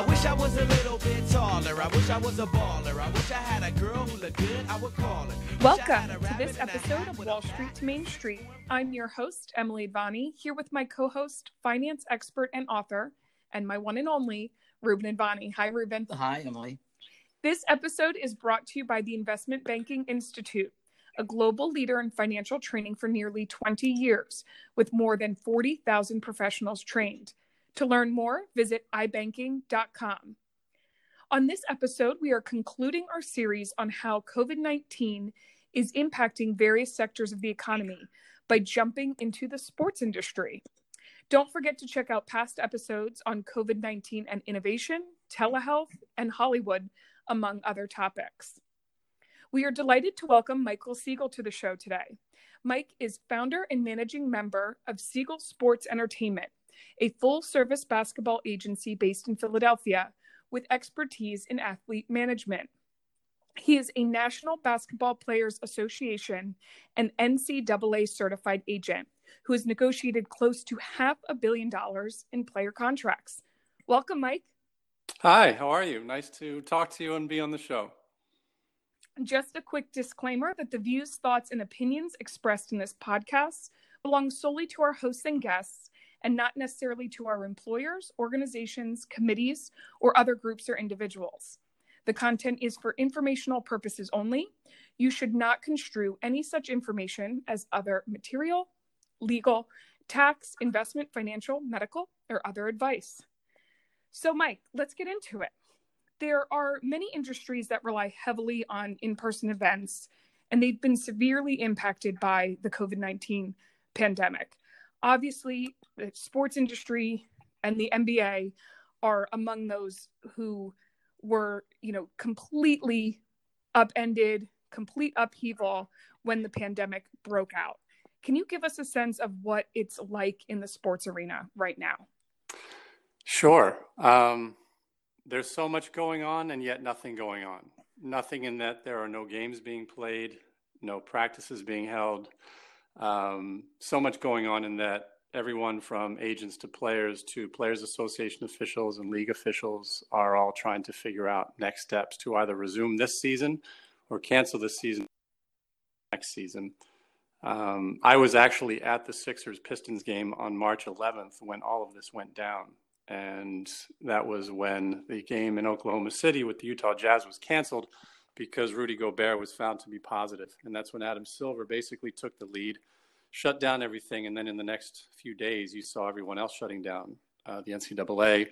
I wish I was a little bit taller. I wish I was a baller. I wish I had a girl who looked good. I would call her. Welcome to this episode of Wall a Street to Main Street. I'm your host, Emily Advani, here with my co host, finance expert and author, and my one and only, Ruben Advani. Hi, Ruben. Hi, Emily. This episode is brought to you by the Investment Banking Institute, a global leader in financial training for nearly 20 years, with more than 40,000 professionals trained. To learn more, visit ibanking.com. On this episode, we are concluding our series on how COVID 19 is impacting various sectors of the economy by jumping into the sports industry. Don't forget to check out past episodes on COVID 19 and innovation, telehealth, and Hollywood, among other topics. We are delighted to welcome Michael Siegel to the show today. Mike is founder and managing member of Siegel Sports Entertainment, a full service basketball agency based in Philadelphia with expertise in athlete management. He is a National Basketball Players Association and NCAA certified agent who has negotiated close to half a billion dollars in player contracts. Welcome, Mike. Hi, how are you? Nice to talk to you and be on the show. Just a quick disclaimer that the views, thoughts, and opinions expressed in this podcast belong solely to our hosts and guests and not necessarily to our employers, organizations, committees, or other groups or individuals. The content is for informational purposes only. You should not construe any such information as other material, legal, tax, investment, financial, medical, or other advice. So, Mike, let's get into it. There are many industries that rely heavily on in person events, and they've been severely impacted by the COVID 19 pandemic. Obviously, the sports industry and the NBA are among those who were, you know, completely upended, complete upheaval when the pandemic broke out. Can you give us a sense of what it's like in the sports arena right now? Sure. Um, there's so much going on and yet nothing going on. Nothing in that there are no games being played, no practices being held. Um, so much going on in that everyone from agents to players to players association officials and league officials are all trying to figure out next steps to either resume this season or cancel this season next season. Um, I was actually at the Sixers Pistons game on March 11th when all of this went down. And that was when the game in Oklahoma City with the Utah Jazz was canceled because Rudy Gobert was found to be positive. And that's when Adam Silver basically took the lead, shut down everything. And then in the next few days, you saw everyone else shutting down uh, the NCAA,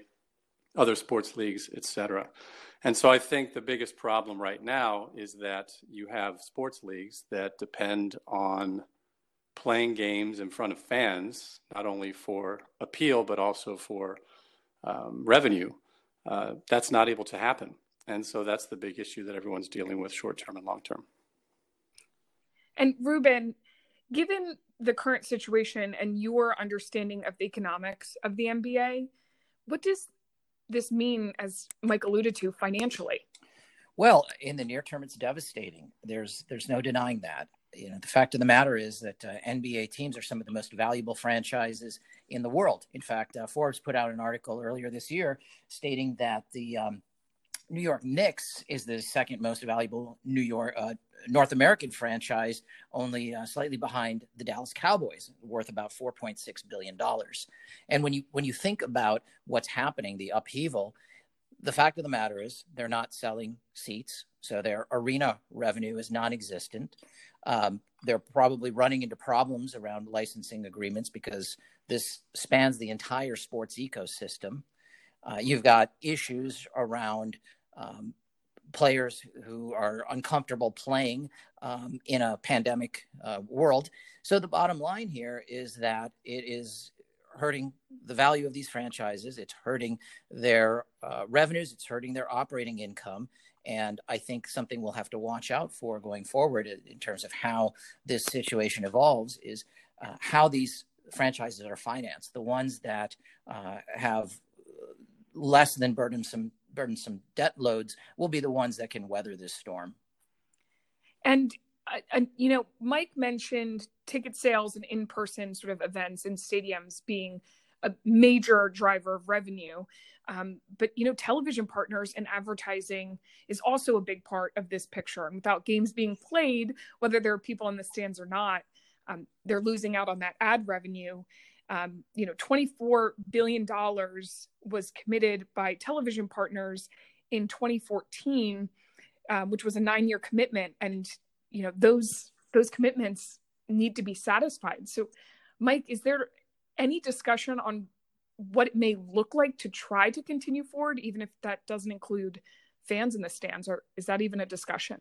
other sports leagues, et cetera. And so I think the biggest problem right now is that you have sports leagues that depend on playing games in front of fans, not only for appeal, but also for um, revenue. Uh, that's not able to happen. And so that's the big issue that everyone's dealing with short term and long term. And Ruben, given the current situation and your understanding of the economics of the NBA, what does this mean, as Mike alluded to, financially? Well, in the near term, it's devastating. There's there's no denying that. You know, the fact of the matter is that uh, NBA teams are some of the most valuable franchises in the world. In fact, uh, Forbes put out an article earlier this year stating that the um, New York Knicks is the second most valuable New York uh, North American franchise, only uh, slightly behind the Dallas Cowboys, worth about 4.6 billion dollars. And when you when you think about what's happening, the upheaval, the fact of the matter is they're not selling seats, so their arena revenue is non-existent. Um, they're probably running into problems around licensing agreements because this spans the entire sports ecosystem. Uh, you've got issues around um, players who are uncomfortable playing um, in a pandemic uh, world. So the bottom line here is that it is hurting the value of these franchises. It's hurting their uh, revenues. It's hurting their operating income. And I think something we'll have to watch out for going forward in terms of how this situation evolves is uh, how these franchises are financed. The ones that uh, have less than burdensome burdensome debt loads will be the ones that can weather this storm. And, uh, and you know, Mike mentioned ticket sales and in-person sort of events in stadiums being a major driver of revenue. Um, but you know, television partners and advertising is also a big part of this picture. And without games being played, whether there are people in the stands or not, um, they're losing out on that ad revenue. Um, you know, $24 billion was committed by television partners in 2014, um, which was a nine year commitment. And, you know, those, those commitments need to be satisfied. So, Mike, is there any discussion on what it may look like to try to continue forward, even if that doesn't include fans in the stands, or is that even a discussion?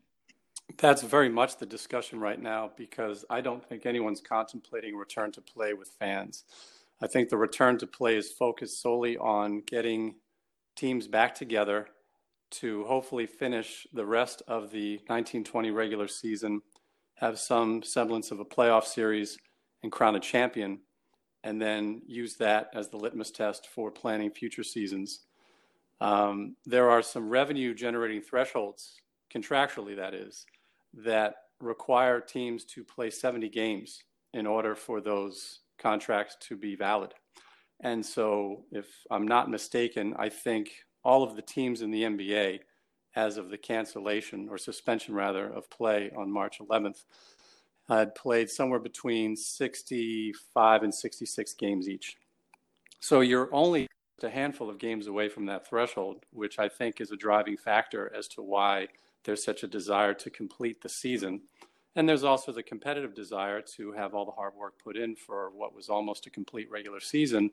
That's very much the discussion right now because I don't think anyone's contemplating return to play with fans. I think the return to play is focused solely on getting teams back together to hopefully finish the rest of the 1920 regular season, have some semblance of a playoff series, and crown a champion and then use that as the litmus test for planning future seasons. Um, there are some revenue generating thresholds, contractually, that is, that require teams to play 70 games in order for those contracts to be valid. And so, if I'm not mistaken, I think all of the teams in the NBA, as of the cancellation or suspension rather of play on March 11th, had played somewhere between 65 and 66 games each. So you're only a handful of games away from that threshold, which I think is a driving factor as to why there's such a desire to complete the season. And there's also the competitive desire to have all the hard work put in for what was almost a complete regular season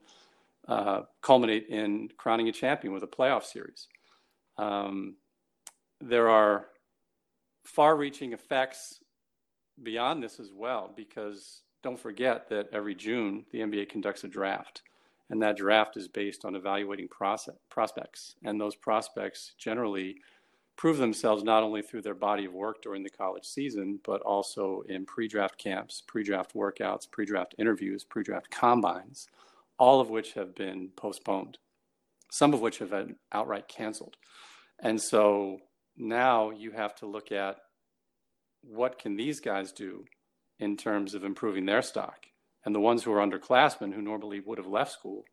uh, culminate in crowning a champion with a playoff series. Um, there are far reaching effects beyond this as well, because don't forget that every June the NBA conducts a draft, and that draft is based on evaluating prospects, and those prospects generally prove themselves not only through their body of work during the college season, but also in pre-draft camps, pre-draft workouts, pre-draft interviews, pre-draft combines, all of which have been postponed, some of which have been outright canceled. And so now you have to look at what can these guys do in terms of improving their stock? And the ones who are underclassmen who normally would have left school,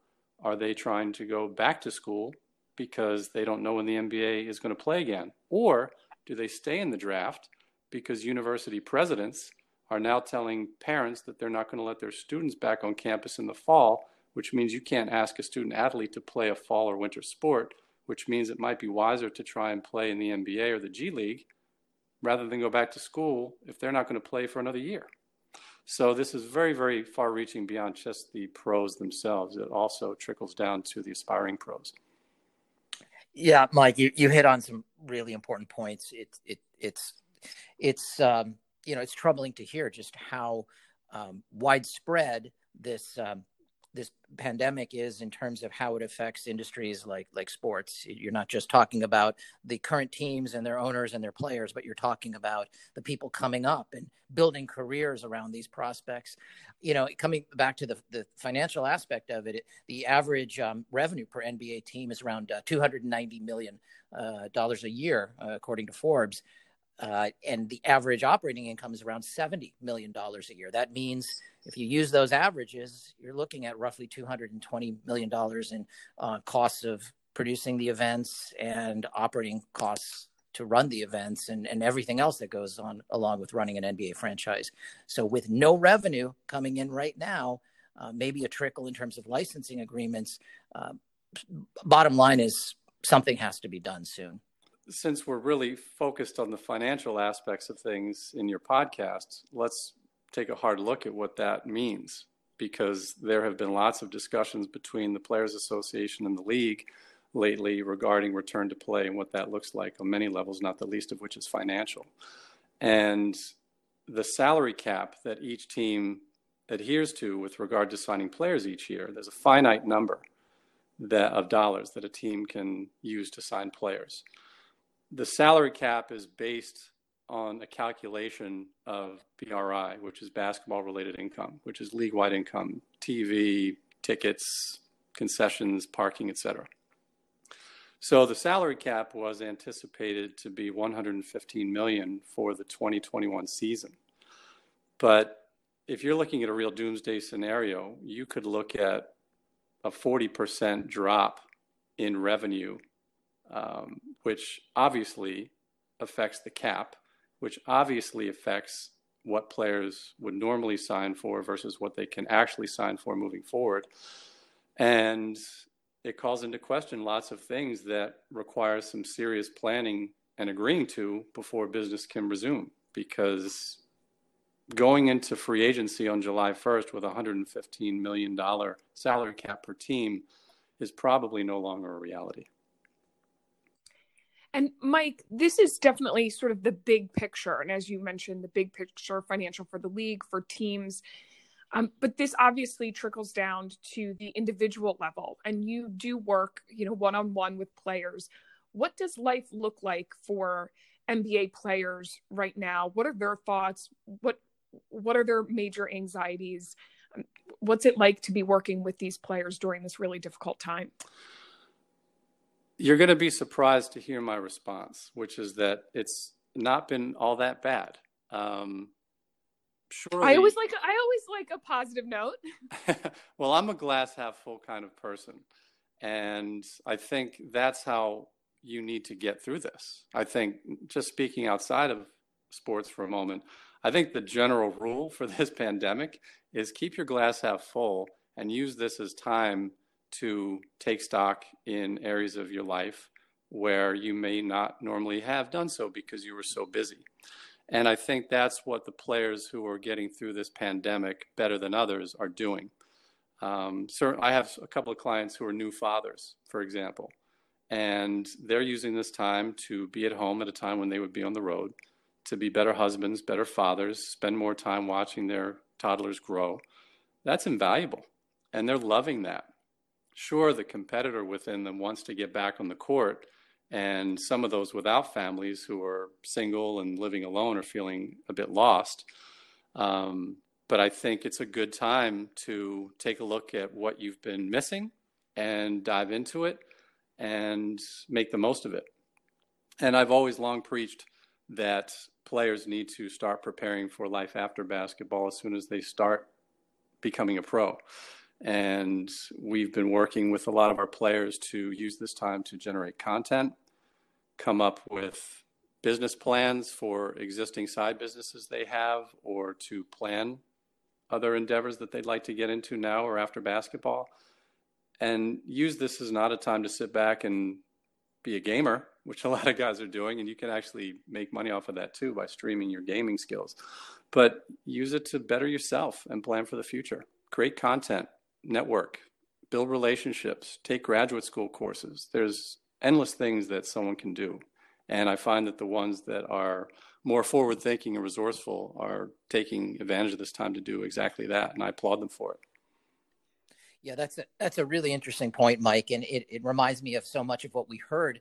are they trying to go back to school because they don't know when the NBA is going to play again? Or do they stay in the draft because university presidents are now telling parents that they're not going to let their students back on campus in the fall, which means you can't ask a student athlete to play a fall or winter sport, which means it might be wiser to try and play in the NBA or the G League rather than go back to school if they're not going to play for another year. So this is very, very far reaching beyond just the pros themselves. It also trickles down to the aspiring pros. Yeah, Mike, you, you hit on some really important points. It, it, it's, it's, um, you know, it's troubling to hear just how um, widespread this um, this pandemic is in terms of how it affects industries like like sports. You're not just talking about the current teams and their owners and their players, but you're talking about the people coming up and building careers around these prospects. You know, coming back to the the financial aspect of it, the average um, revenue per NBA team is around uh, 290 million uh, dollars a year, uh, according to Forbes. Uh, and the average operating income is around $70 million a year. That means if you use those averages, you're looking at roughly $220 million in uh, costs of producing the events and operating costs to run the events and, and everything else that goes on along with running an NBA franchise. So, with no revenue coming in right now, uh, maybe a trickle in terms of licensing agreements, uh, bottom line is something has to be done soon since we're really focused on the financial aspects of things in your podcast, let's take a hard look at what that means because there have been lots of discussions between the Players Association and the league lately regarding return to play and what that looks like on many levels, not the least of which is financial. And the salary cap that each team adheres to with regard to signing players each year, there's a finite number that, of dollars that a team can use to sign players the salary cap is based on a calculation of BRI, which is basketball related income, which is league wide income, TV, tickets, concessions, parking, etc. So the salary cap was anticipated to be 115 million for the 2021 season. But if you're looking at a real doomsday scenario, you could look at a 40% drop in revenue, um, which obviously affects the cap, which obviously affects what players would normally sign for versus what they can actually sign for moving forward. And it calls into question lots of things that require some serious planning and agreeing to before business can resume because going into free agency on July 1st with a $115 million salary cap per team is probably no longer a reality. And Mike, this is definitely sort of the big picture. And as you mentioned, the big picture financial for the league, for teams. Um, but this obviously trickles down to the individual level. And you do work, you know, one on one with players. What does life look like for NBA players right now? What are their thoughts? What what are their major anxieties? Um, what's it like to be working with these players during this really difficult time? You're going to be surprised to hear my response, which is that it's not been all that bad. Um, surely, I always like I always like a positive note. well, I'm a glass half full kind of person, and I think that's how you need to get through this. I think just speaking outside of sports for a moment, I think the general rule for this pandemic is keep your glass half full and use this as time to take stock in areas of your life where you may not normally have done so because you were so busy. And I think that's what the players who are getting through this pandemic better than others are doing. Um, so I have a couple of clients who are new fathers, for example, and they're using this time to be at home at a time when they would be on the road to be better husbands, better fathers, spend more time watching their toddlers grow. That's invaluable. And they're loving that. Sure, the competitor within them wants to get back on the court. And some of those without families who are single and living alone are feeling a bit lost. Um, but I think it's a good time to take a look at what you've been missing and dive into it and make the most of it. And I've always long preached that players need to start preparing for life after basketball as soon as they start becoming a pro. And we've been working with a lot of our players to use this time to generate content, come up with business plans for existing side businesses they have, or to plan other endeavors that they'd like to get into now or after basketball. And use this as not a time to sit back and be a gamer which a lot of guys are doing, and you can actually make money off of that too by streaming your gaming skills. But use it to better yourself and plan for the future. Create content, network, build relationships, take graduate school courses. There's endless things that someone can do. And I find that the ones that are more forward thinking and resourceful are taking advantage of this time to do exactly that. And I applaud them for it. Yeah, that's a, that's a really interesting point, Mike. And it, it reminds me of so much of what we heard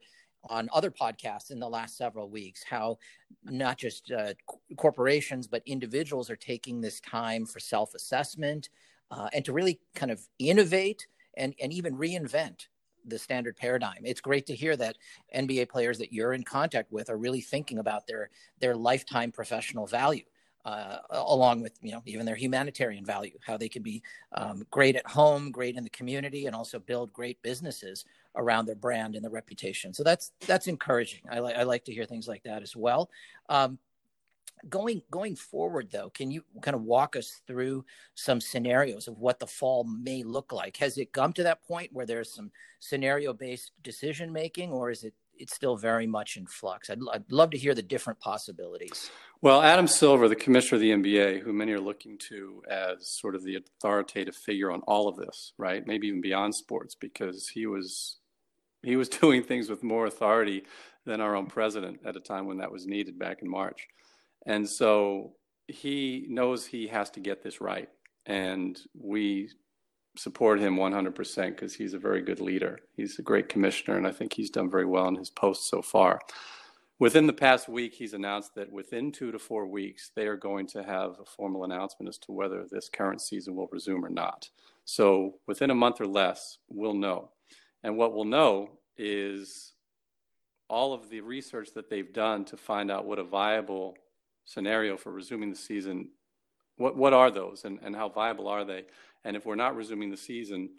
on other podcasts in the last several weeks how not just uh, corporations but individuals are taking this time for self-assessment uh, and to really kind of innovate and, and even reinvent the standard paradigm. It's great to hear that NBA players that you're in contact with are really thinking about their their lifetime professional value uh, along with you know even their humanitarian value, how they can be um, great at home, great in the community, and also build great businesses around their brand and their reputation. So that's that's encouraging. I, li- I like to hear things like that as well. Um, going going forward though can you kind of walk us through some scenarios of what the fall may look like has it come to that point where there's some scenario based decision making or is it it's still very much in flux. I'd, I'd love to hear the different possibilities. Well, Adam Silver, the commissioner of the NBA, who many are looking to as sort of the authoritative figure on all of this, right? Maybe even beyond sports, because he was he was doing things with more authority than our own president at a time when that was needed back in March. And so he knows he has to get this right. And we support him 100% because he's a very good leader. He's a great commissioner, and I think he's done very well in his post so far. Within the past week, he's announced that within two to four weeks, they are going to have a formal announcement as to whether this current season will resume or not. So within a month or less, we'll know. And what we'll know is all of the research that they've done to find out what a viable scenario for resuming the season what what are those and, and how viable are they and if we're not resuming the season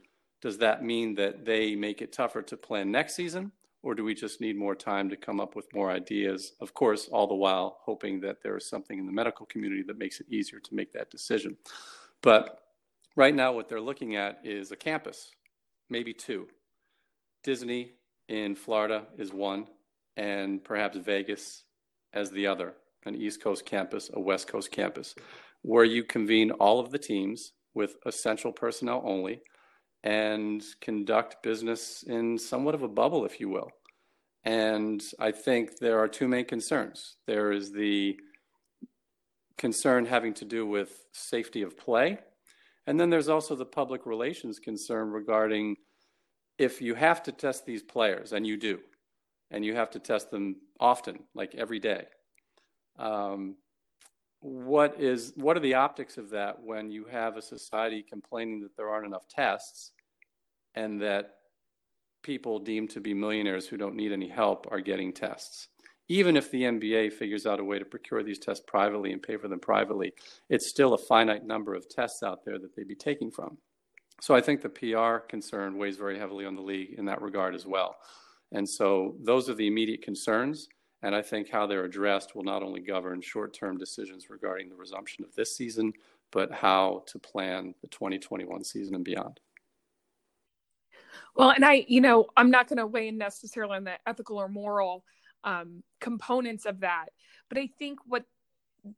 Does that mean that they make it tougher to plan next season? Or do we just need more time to come up with more ideas? Of course, all the while hoping that there is something in the medical community that makes it easier to make that decision. But right now, what they're looking at is a campus, maybe two. Disney in Florida is one, and perhaps Vegas as the other an East Coast campus, a West Coast campus, where you convene all of the teams with essential personnel only and conduct business in somewhat of a bubble, if you will. And I think there are two main concerns. There is the concern having to do with safety of play. And then there's also the public relations concern regarding if you have to test these players, and you do, and you have to test them often, like every day, um, what is what are the optics of that when you have a society complaining that there aren't enough tests and that people deemed to be millionaires who don't need any help are getting tests? Even if the NBA figures out a way to procure these tests privately and pay for them privately it's still a finite number of tests out there that they'd be taking from. So i think the pr concern weighs very heavily on the league in that regard as well. And so those are the immediate concerns and I think how they're addressed will not only govern short term decisions regarding the resumption of this season, but how to plan the 2021 season and beyond. Well, and I, you know, I'm not going to weigh in necessarily on the ethical or moral um, components of that, but I think what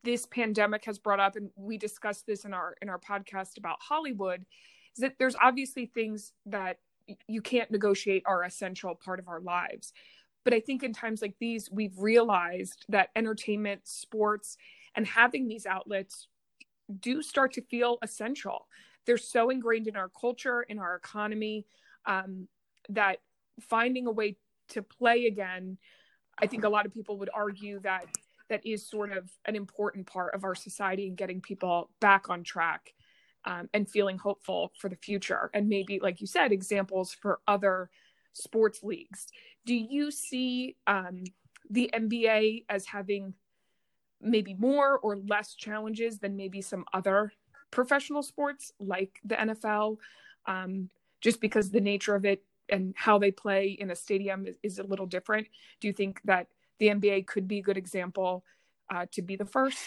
this pandemic has brought up, and we discussed this in our in our podcast about Hollywood, is that there's obviously things that you can't negotiate are essential part of our lives but I think in times like these, we've realized that entertainment, sports, and having these outlets do start to feel essential. They're so ingrained in our culture, in our economy, um, that finding a way to play again, I think a lot of people would argue that that is sort of an important part of our society and getting people back on track um, and feeling hopeful for the future. And maybe, like you said, examples for other sports leagues. Do you see um, the NBA as having maybe more or less challenges than maybe some other professional sports like the NFL? Um, just because the nature of it and how they play in a stadium is, is, a little different. Do you think that the NBA could be a good example uh, to be the first?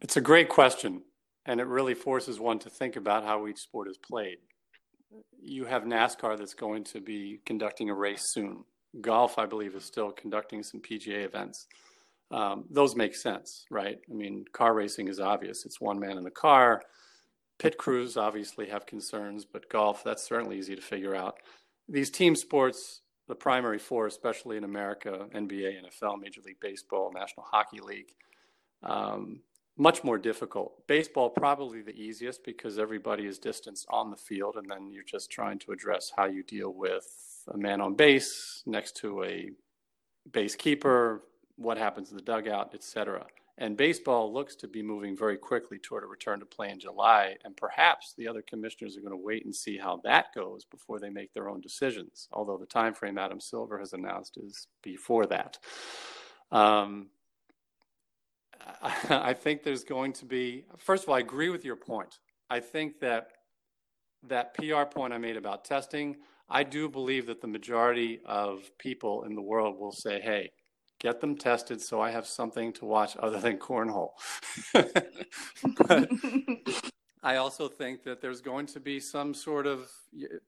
It's a great question, and it really forces one to think about how each sport is played you have NASCAR that's going to be conducting a race soon. Golf, I believe, is still conducting some PGA events. Um, those make sense, right? I mean, car racing is obvious. It's one man in the car. Pit crews obviously have concerns, but golf, that's certainly easy to figure out. These team sports, the primary four, especially in America, NBA, NFL, Major League Baseball, National Hockey League, um, much more difficult. Baseball probably the easiest because everybody is distanced on the field, and then you're just trying to address how you deal with a man on base next to a base keeper, what happens in the dugout, etc. And baseball looks to be moving very quickly toward a return to play in July, and perhaps the other commissioners are going to wait and see how that goes before they make their own decisions. Although the time frame Adam Silver has announced is before that. Um, I think there's going to be, first of all, I agree with your point. I think that that PR point I made about testing, I do believe that the majority of people in the world will say, hey, get them tested so I have something to watch other than cornhole. but, I also think that there's going to be some sort of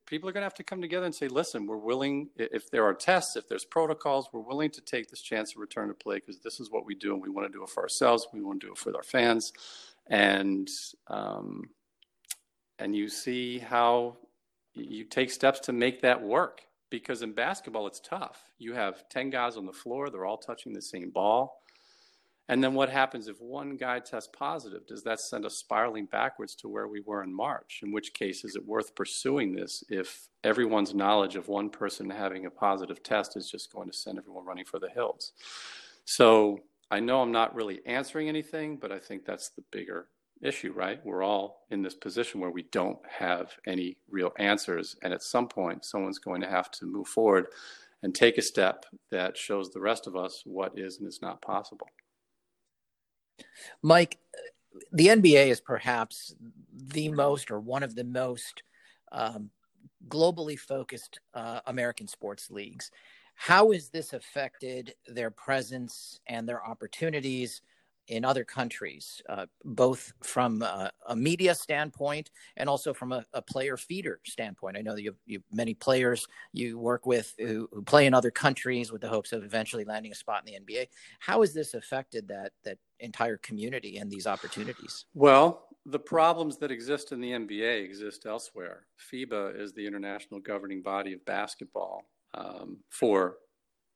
people are going to have to come together and say, listen, we're willing, if there are tests, if there's protocols, we're willing to take this chance to return to play because this is what we do and we want to do it for ourselves. We want to do it for our fans. And, um, and you see how you take steps to make that work because in basketball, it's tough. You have 10 guys on the floor, they're all touching the same ball and then what happens if one guy tests positive? Does that send us spiraling backwards to where we were in March? In which case, is it worth pursuing this if everyone's knowledge of one person having a positive test is just going to send everyone running for the hills? So I know I'm not really answering anything, but I think that's the bigger issue, right? We're all in this position where we don't have any real answers. And at some point, someone's going to have to move forward and take a step that shows the rest of us what is and is not possible. Mike, the NBA is perhaps the most or one of the most um, globally focused uh, American sports leagues. How has this affected their presence and their opportunities in other countries, uh, both from a, media standpoint and also from a, a, player feeder standpoint? I know that you have, you have many players you work with who, who, play in other countries with the hopes of eventually landing a spot in the NBA. How has this affected that that entire community and these opportunities? Well, the problems that exist in the NBA exist elsewhere. FIBA is the international governing body of basketball um, for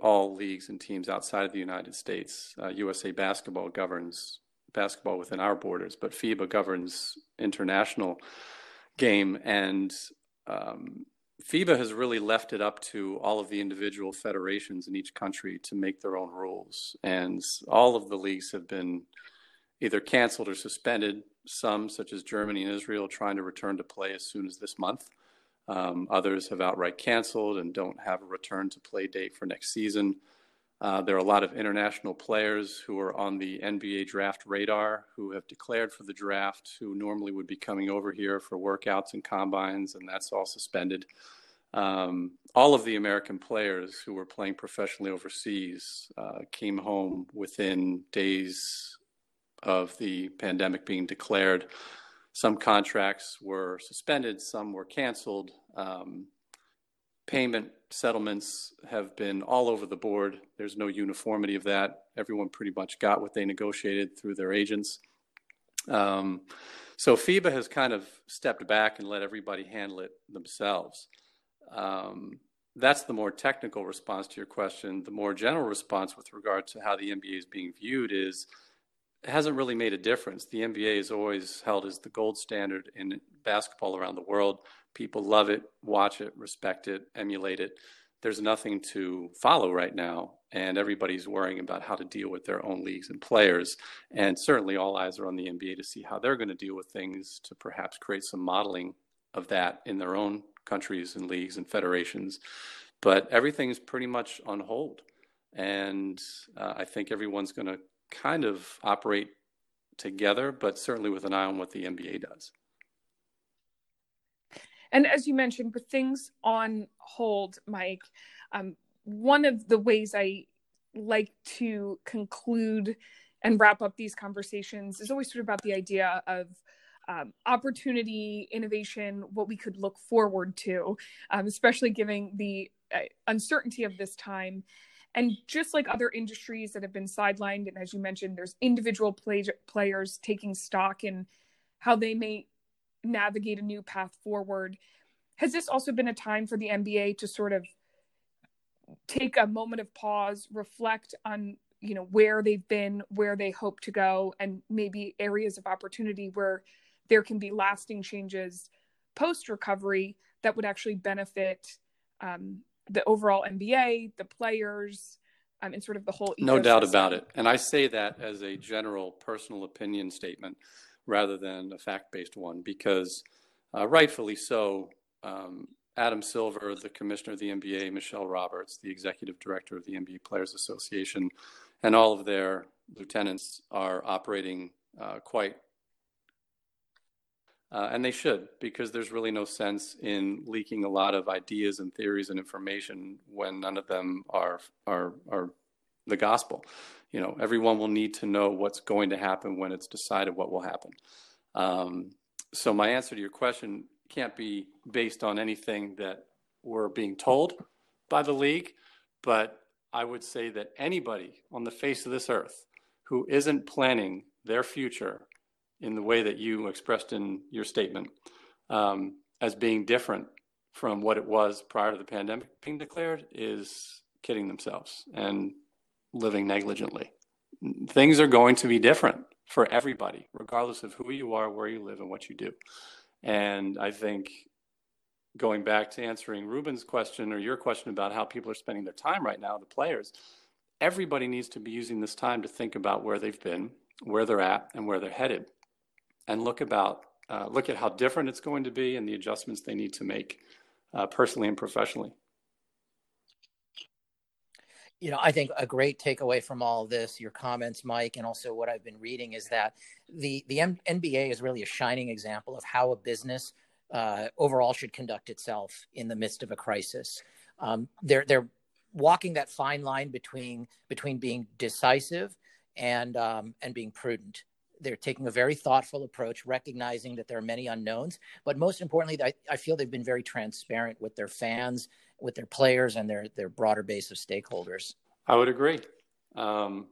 all leagues and teams outside of the United States. Uh, USA Basketball governs basketball within our borders, but FIBA governs international game. And um, FIBA has really left it up to all of the individual federations in each country to make their own rules. And all of the leagues have been either canceled or suspended. Some, such as Germany and Israel, trying to return to play as soon as this month. Um, others have outright canceled and don't have a return to play date for next season. Uh, there are a lot of international players who are on the NBA draft radar who have declared for the draft, who normally would be coming over here for workouts and combines, and that's all suspended. Um, all of the American players who were playing professionally overseas uh, came home within days of the pandemic being declared. Some contracts were suspended, some were canceled. Um, payment settlements have been all over the board. There's no uniformity of that. Everyone pretty much got what they negotiated through their agents. Um, so FIBA has kind of stepped back and let everybody handle it themselves. Um, that's the more technical response to your question. The more general response with regard to how the NBA is being viewed is hasn't really made a difference. The NBA is always held as the gold standard in basketball around the world. People love it, watch it, respect it, emulate it. There's nothing to follow right now, and everybody's worrying about how to deal with their own leagues and players. And certainly, all eyes are on the NBA to see how they're going to deal with things to perhaps create some modeling of that in their own countries and leagues and federations. But everything is pretty much on hold. And uh, I think everyone's going to kind of operate together, but certainly with an eye on what the NBA does. And as you mentioned, with things on hold, Mike, um, one of the ways I like to conclude and wrap up these conversations is always sort of about the idea of um, opportunity, innovation, what we could look forward to, um, especially given the uh, uncertainty of this time. And just like other industries that have been sidelined, and as you mentioned, there's individual play- players taking stock in how they may navigate a new path forward. Has this also been a time for the NBA to sort of take a moment of pause, reflect on you know where they've been, where they hope to go, and maybe areas of opportunity where there can be lasting changes post recovery that would actually benefit um, the overall NBA, the players, um, and sort of the whole. No doubt about it. And I say that as a general personal opinion statement rather than a fact based one because uh, rightfully so. Um, Adam Silver, the commissioner of the NBA, Michele Roberts, the executive director of the NBA Players Association, and all of their lieutenants are operating uh, quite uh, and they should, because there's really no sense in leaking a lot of ideas and theories and information when none of them are are are the gospel. You know, everyone will need to know what's going to happen when it's decided what will happen. Um, so my answer to your question can't be based on anything that we're being told by the league, but I would say that anybody on the face of this earth who isn't planning their future in the way that you expressed in your statement um, as being different from what it was prior to the pandemic being declared is kidding themselves and living negligently. Things are going to be different for everybody, regardless of who you are, where you live, and what you do. And I think going back to answering Ruben's question or your question about how people are spending their time right now, the players, everybody needs to be using this time to think about where they've been, where they're at, and where they're headed and look about uh, look at how different it's going to be and the adjustments they need to make uh, personally and professionally. You know, I think a great takeaway from all this, your comments, Mike, and also what I've been reading is that the the M- NBA is really a shining example of how a business uh, overall should conduct itself in the midst of a crisis. Um, they're they're walking that fine line between between being decisive and um, and being prudent. They're taking a very thoughtful approach, recognizing that there are many unknowns. But most importantly, I, I feel they've been very transparent with their fans, with their players, and their their broader base of stakeholders. I would agree. Um,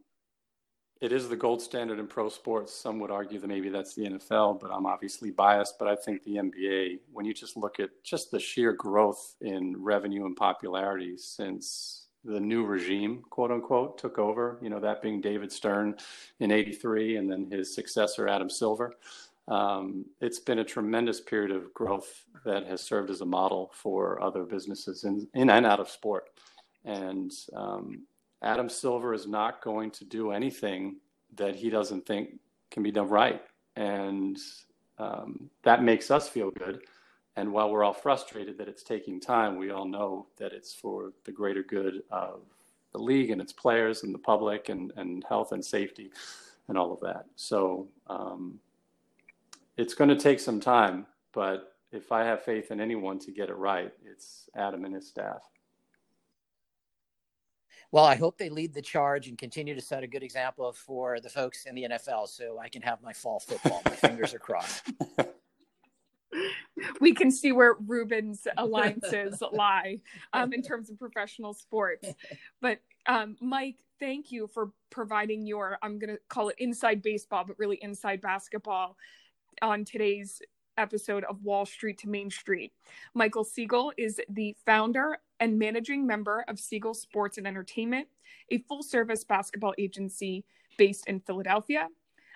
it is the gold standard in pro sports. Some would argue that maybe that's the NFL, but I'm obviously biased. But I think the NBA, when you just look at just the sheer growth in revenue and popularity since the new regime, quote unquote, took over, you know, that being David Stern in 83 and then his successor, Adam Silver. Um, it's been a tremendous period of growth that has served as a model for other businesses in, in and out of sport. And um, Adam Silver is not going to do anything that he doesn't think can be done right. And um, that makes us feel good. And while we're all frustrated that it's taking time, we all know that it's for the greater good of the league and its players and the public and, and health and safety and all of that. So um, it's going to take some time, but if I have faith in anyone to get it right, it's Adam and his staff. Well, I hope they lead the charge and continue to set a good example for the folks in the NFL so I can have my fall football. My fingers are crossed. we can see where Ruben's alliances lie um, in terms of professional sports. But um, Mike, thank you for providing your, I'm going to call it inside baseball, but really inside basketball on today's episode of Wall Street to Main Street. Michael Siegel is the founder and managing member of Siegel Sports and Entertainment, a full service basketball agency based in Philadelphia.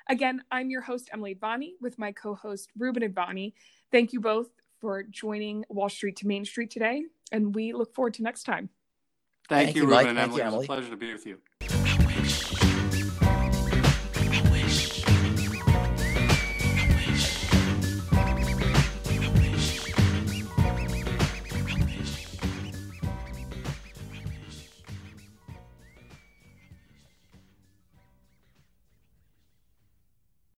Again, I'm your host, Emily Advani, with my co host, Ruben Advani. Thank you both for joining Wall Street to Main Street today, and we look forward to next time. Thank, Thank you, Ruben and Emily. You, Emily. It was a pleasure to be with you.